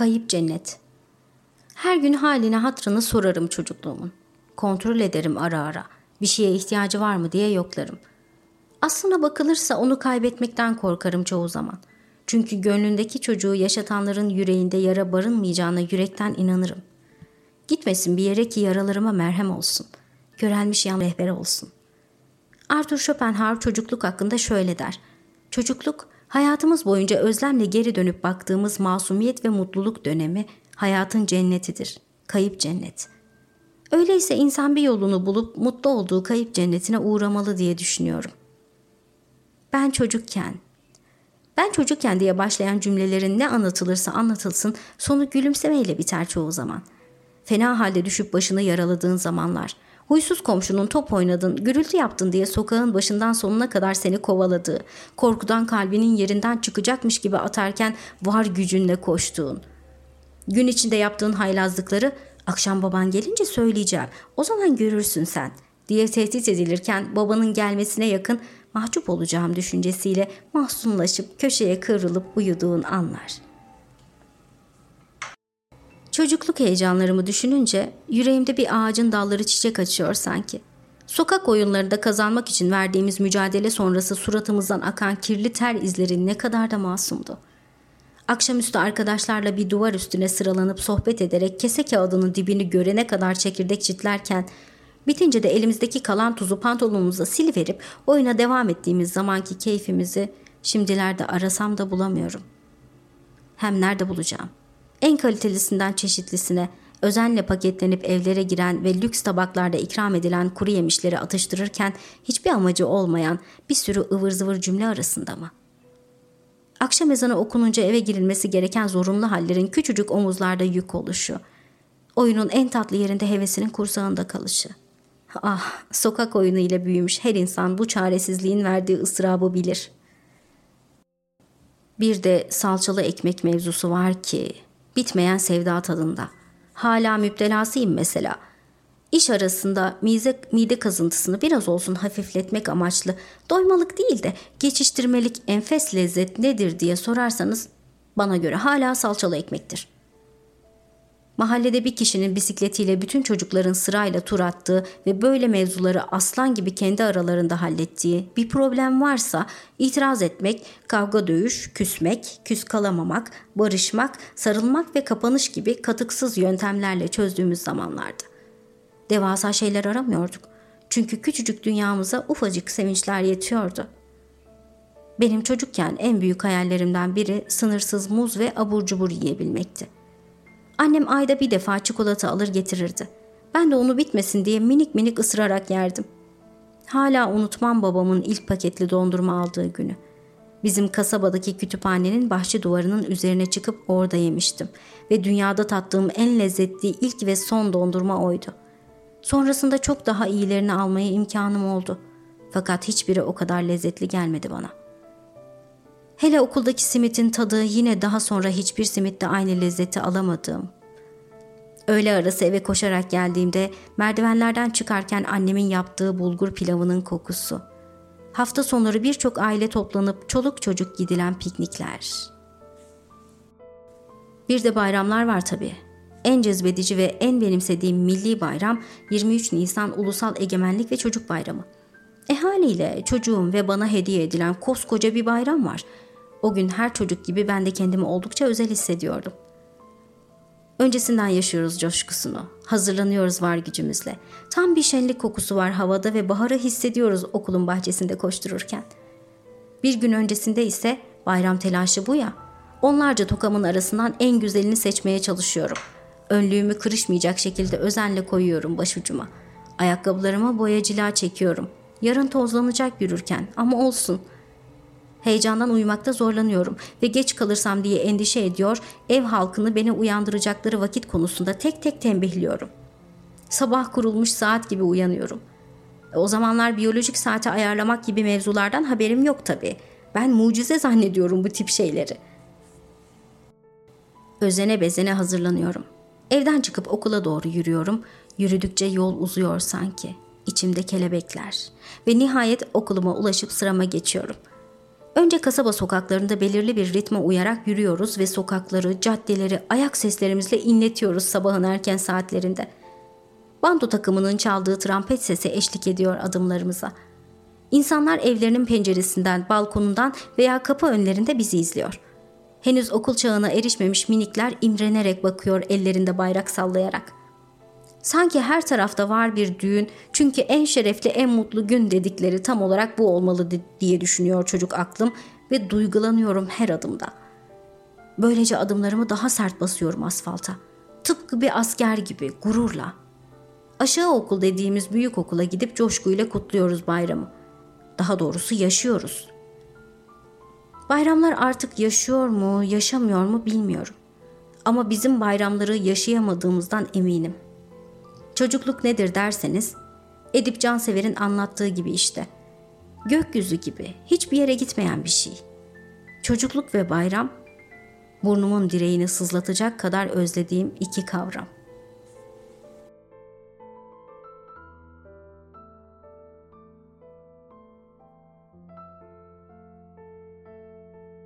Kayıp cennet. Her gün haline hatrını sorarım çocukluğumun. Kontrol ederim ara ara. Bir şeye ihtiyacı var mı diye yoklarım. Aslına bakılırsa onu kaybetmekten korkarım çoğu zaman. Çünkü gönlündeki çocuğu yaşatanların yüreğinde yara barınmayacağına yürekten inanırım. Gitmesin bir yere ki yaralarıma merhem olsun. Körelmiş yan rehber olsun. Arthur Schopenhauer çocukluk hakkında şöyle der. Çocukluk, hayatımız boyunca özlemle geri dönüp baktığımız masumiyet ve mutluluk dönemi hayatın cennetidir. Kayıp cennet. Öyleyse insan bir yolunu bulup mutlu olduğu kayıp cennetine uğramalı diye düşünüyorum. Ben çocukken, ben çocukken diye başlayan cümlelerin ne anlatılırsa anlatılsın sonu gülümsemeyle biter çoğu zaman. Fena halde düşüp başını yaraladığın zamanlar, huysuz komşunun top oynadın, gürültü yaptın diye sokağın başından sonuna kadar seni kovaladığı, korkudan kalbinin yerinden çıkacakmış gibi atarken var gücünle koştuğun. Gün içinde yaptığın haylazlıkları akşam baban gelince söyleyeceğim, o zaman görürsün sen diye tehdit edilirken babanın gelmesine yakın mahcup olacağım düşüncesiyle mahzunlaşıp köşeye kıvrılıp uyuduğun anlar. Çocukluk heyecanlarımı düşününce yüreğimde bir ağacın dalları çiçek açıyor sanki. Sokak oyunlarında kazanmak için verdiğimiz mücadele sonrası suratımızdan akan kirli ter izleri ne kadar da masumdu. Akşamüstü arkadaşlarla bir duvar üstüne sıralanıp sohbet ederek kese kağıdının dibini görene kadar çekirdek çitlerken Bitince de elimizdeki kalan tuzu pantolonumuza siliverip oyuna devam ettiğimiz zamanki keyfimizi şimdilerde arasam da bulamıyorum. Hem nerede bulacağım? En kalitelisinden çeşitlisine, özenle paketlenip evlere giren ve lüks tabaklarda ikram edilen kuru yemişleri atıştırırken hiçbir amacı olmayan bir sürü ıvır zıvır cümle arasında mı? Akşam ezanı okununca eve girilmesi gereken zorunlu hallerin küçücük omuzlarda yük oluşu, oyunun en tatlı yerinde hevesinin kursağında kalışı. Ah, sokak oyunu ile büyümüş her insan bu çaresizliğin verdiği ıstırabı bilir. Bir de salçalı ekmek mevzusu var ki bitmeyen sevda tadında. Hala müptelasıyım mesela. İş arasında mide, mide kazıntısını biraz olsun hafifletmek amaçlı doymalık değil de geçiştirmelik enfes lezzet nedir diye sorarsanız bana göre hala salçalı ekmektir.'' Mahallede bir kişinin bisikletiyle bütün çocukların sırayla tur attığı ve böyle mevzuları aslan gibi kendi aralarında hallettiği bir problem varsa itiraz etmek, kavga dövüş, küsmek, küs kalamamak, barışmak, sarılmak ve kapanış gibi katıksız yöntemlerle çözdüğümüz zamanlardı. Devasa şeyler aramıyorduk. Çünkü küçücük dünyamıza ufacık sevinçler yetiyordu. Benim çocukken en büyük hayallerimden biri sınırsız muz ve abur cubur yiyebilmekti. Annem ayda bir defa çikolata alır getirirdi. Ben de onu bitmesin diye minik minik ısırarak yerdim. Hala unutmam babamın ilk paketli dondurma aldığı günü. Bizim kasabadaki kütüphanenin bahçe duvarının üzerine çıkıp orada yemiştim ve dünyada tattığım en lezzetli ilk ve son dondurma oydu. Sonrasında çok daha iyilerini almaya imkanım oldu. Fakat hiçbiri o kadar lezzetli gelmedi bana. Hele okuldaki simitin tadı yine daha sonra hiçbir simitte aynı lezzeti alamadığım. Öğle arası eve koşarak geldiğimde merdivenlerden çıkarken annemin yaptığı bulgur pilavının kokusu. Hafta sonları birçok aile toplanıp çoluk çocuk gidilen piknikler. Bir de bayramlar var tabii. En cezbedici ve en benimsediğim milli bayram 23 Nisan Ulusal Egemenlik ve Çocuk Bayramı. E haliyle çocuğum ve bana hediye edilen koskoca bir bayram var. O gün her çocuk gibi ben de kendimi oldukça özel hissediyordum. Öncesinden yaşıyoruz coşkusunu. Hazırlanıyoruz var gücümüzle. Tam bir şenlik kokusu var havada ve baharı hissediyoruz okulun bahçesinde koştururken. Bir gün öncesinde ise bayram telaşı bu ya. Onlarca tokamın arasından en güzelini seçmeye çalışıyorum. Önlüğümü kırışmayacak şekilde özenle koyuyorum başucuma. Ayakkabılarıma boyacılığa çekiyorum. Yarın tozlanacak yürürken ama olsun.'' Heyecandan uyumakta zorlanıyorum ve geç kalırsam diye endişe ediyor, ev halkını beni uyandıracakları vakit konusunda tek tek tembihliyorum. Sabah kurulmuş saat gibi uyanıyorum. O zamanlar biyolojik saati ayarlamak gibi mevzulardan haberim yok tabii. Ben mucize zannediyorum bu tip şeyleri. Özene bezene hazırlanıyorum. Evden çıkıp okula doğru yürüyorum. Yürüdükçe yol uzuyor sanki. İçimde kelebekler. Ve nihayet okuluma ulaşıp sırama geçiyorum.'' Önce kasaba sokaklarında belirli bir ritme uyarak yürüyoruz ve sokakları, caddeleri ayak seslerimizle inletiyoruz sabahın erken saatlerinde. Bando takımının çaldığı trompet sesi eşlik ediyor adımlarımıza. İnsanlar evlerinin penceresinden, balkonundan veya kapı önlerinde bizi izliyor. Henüz okul çağına erişmemiş minikler imrenerek bakıyor ellerinde bayrak sallayarak. Sanki her tarafta var bir düğün çünkü en şerefli en mutlu gün dedikleri tam olarak bu olmalı diye düşünüyor çocuk aklım ve duygulanıyorum her adımda. Böylece adımlarımı daha sert basıyorum asfalta. Tıpkı bir asker gibi gururla. Aşağı okul dediğimiz büyük okula gidip coşkuyla kutluyoruz bayramı. Daha doğrusu yaşıyoruz. Bayramlar artık yaşıyor mu, yaşamıyor mu bilmiyorum. Ama bizim bayramları yaşayamadığımızdan eminim.'' Çocukluk nedir derseniz, Edip Cansever'in anlattığı gibi işte. Gökyüzü gibi hiçbir yere gitmeyen bir şey. Çocukluk ve bayram burnumun direğini sızlatacak kadar özlediğim iki kavram.''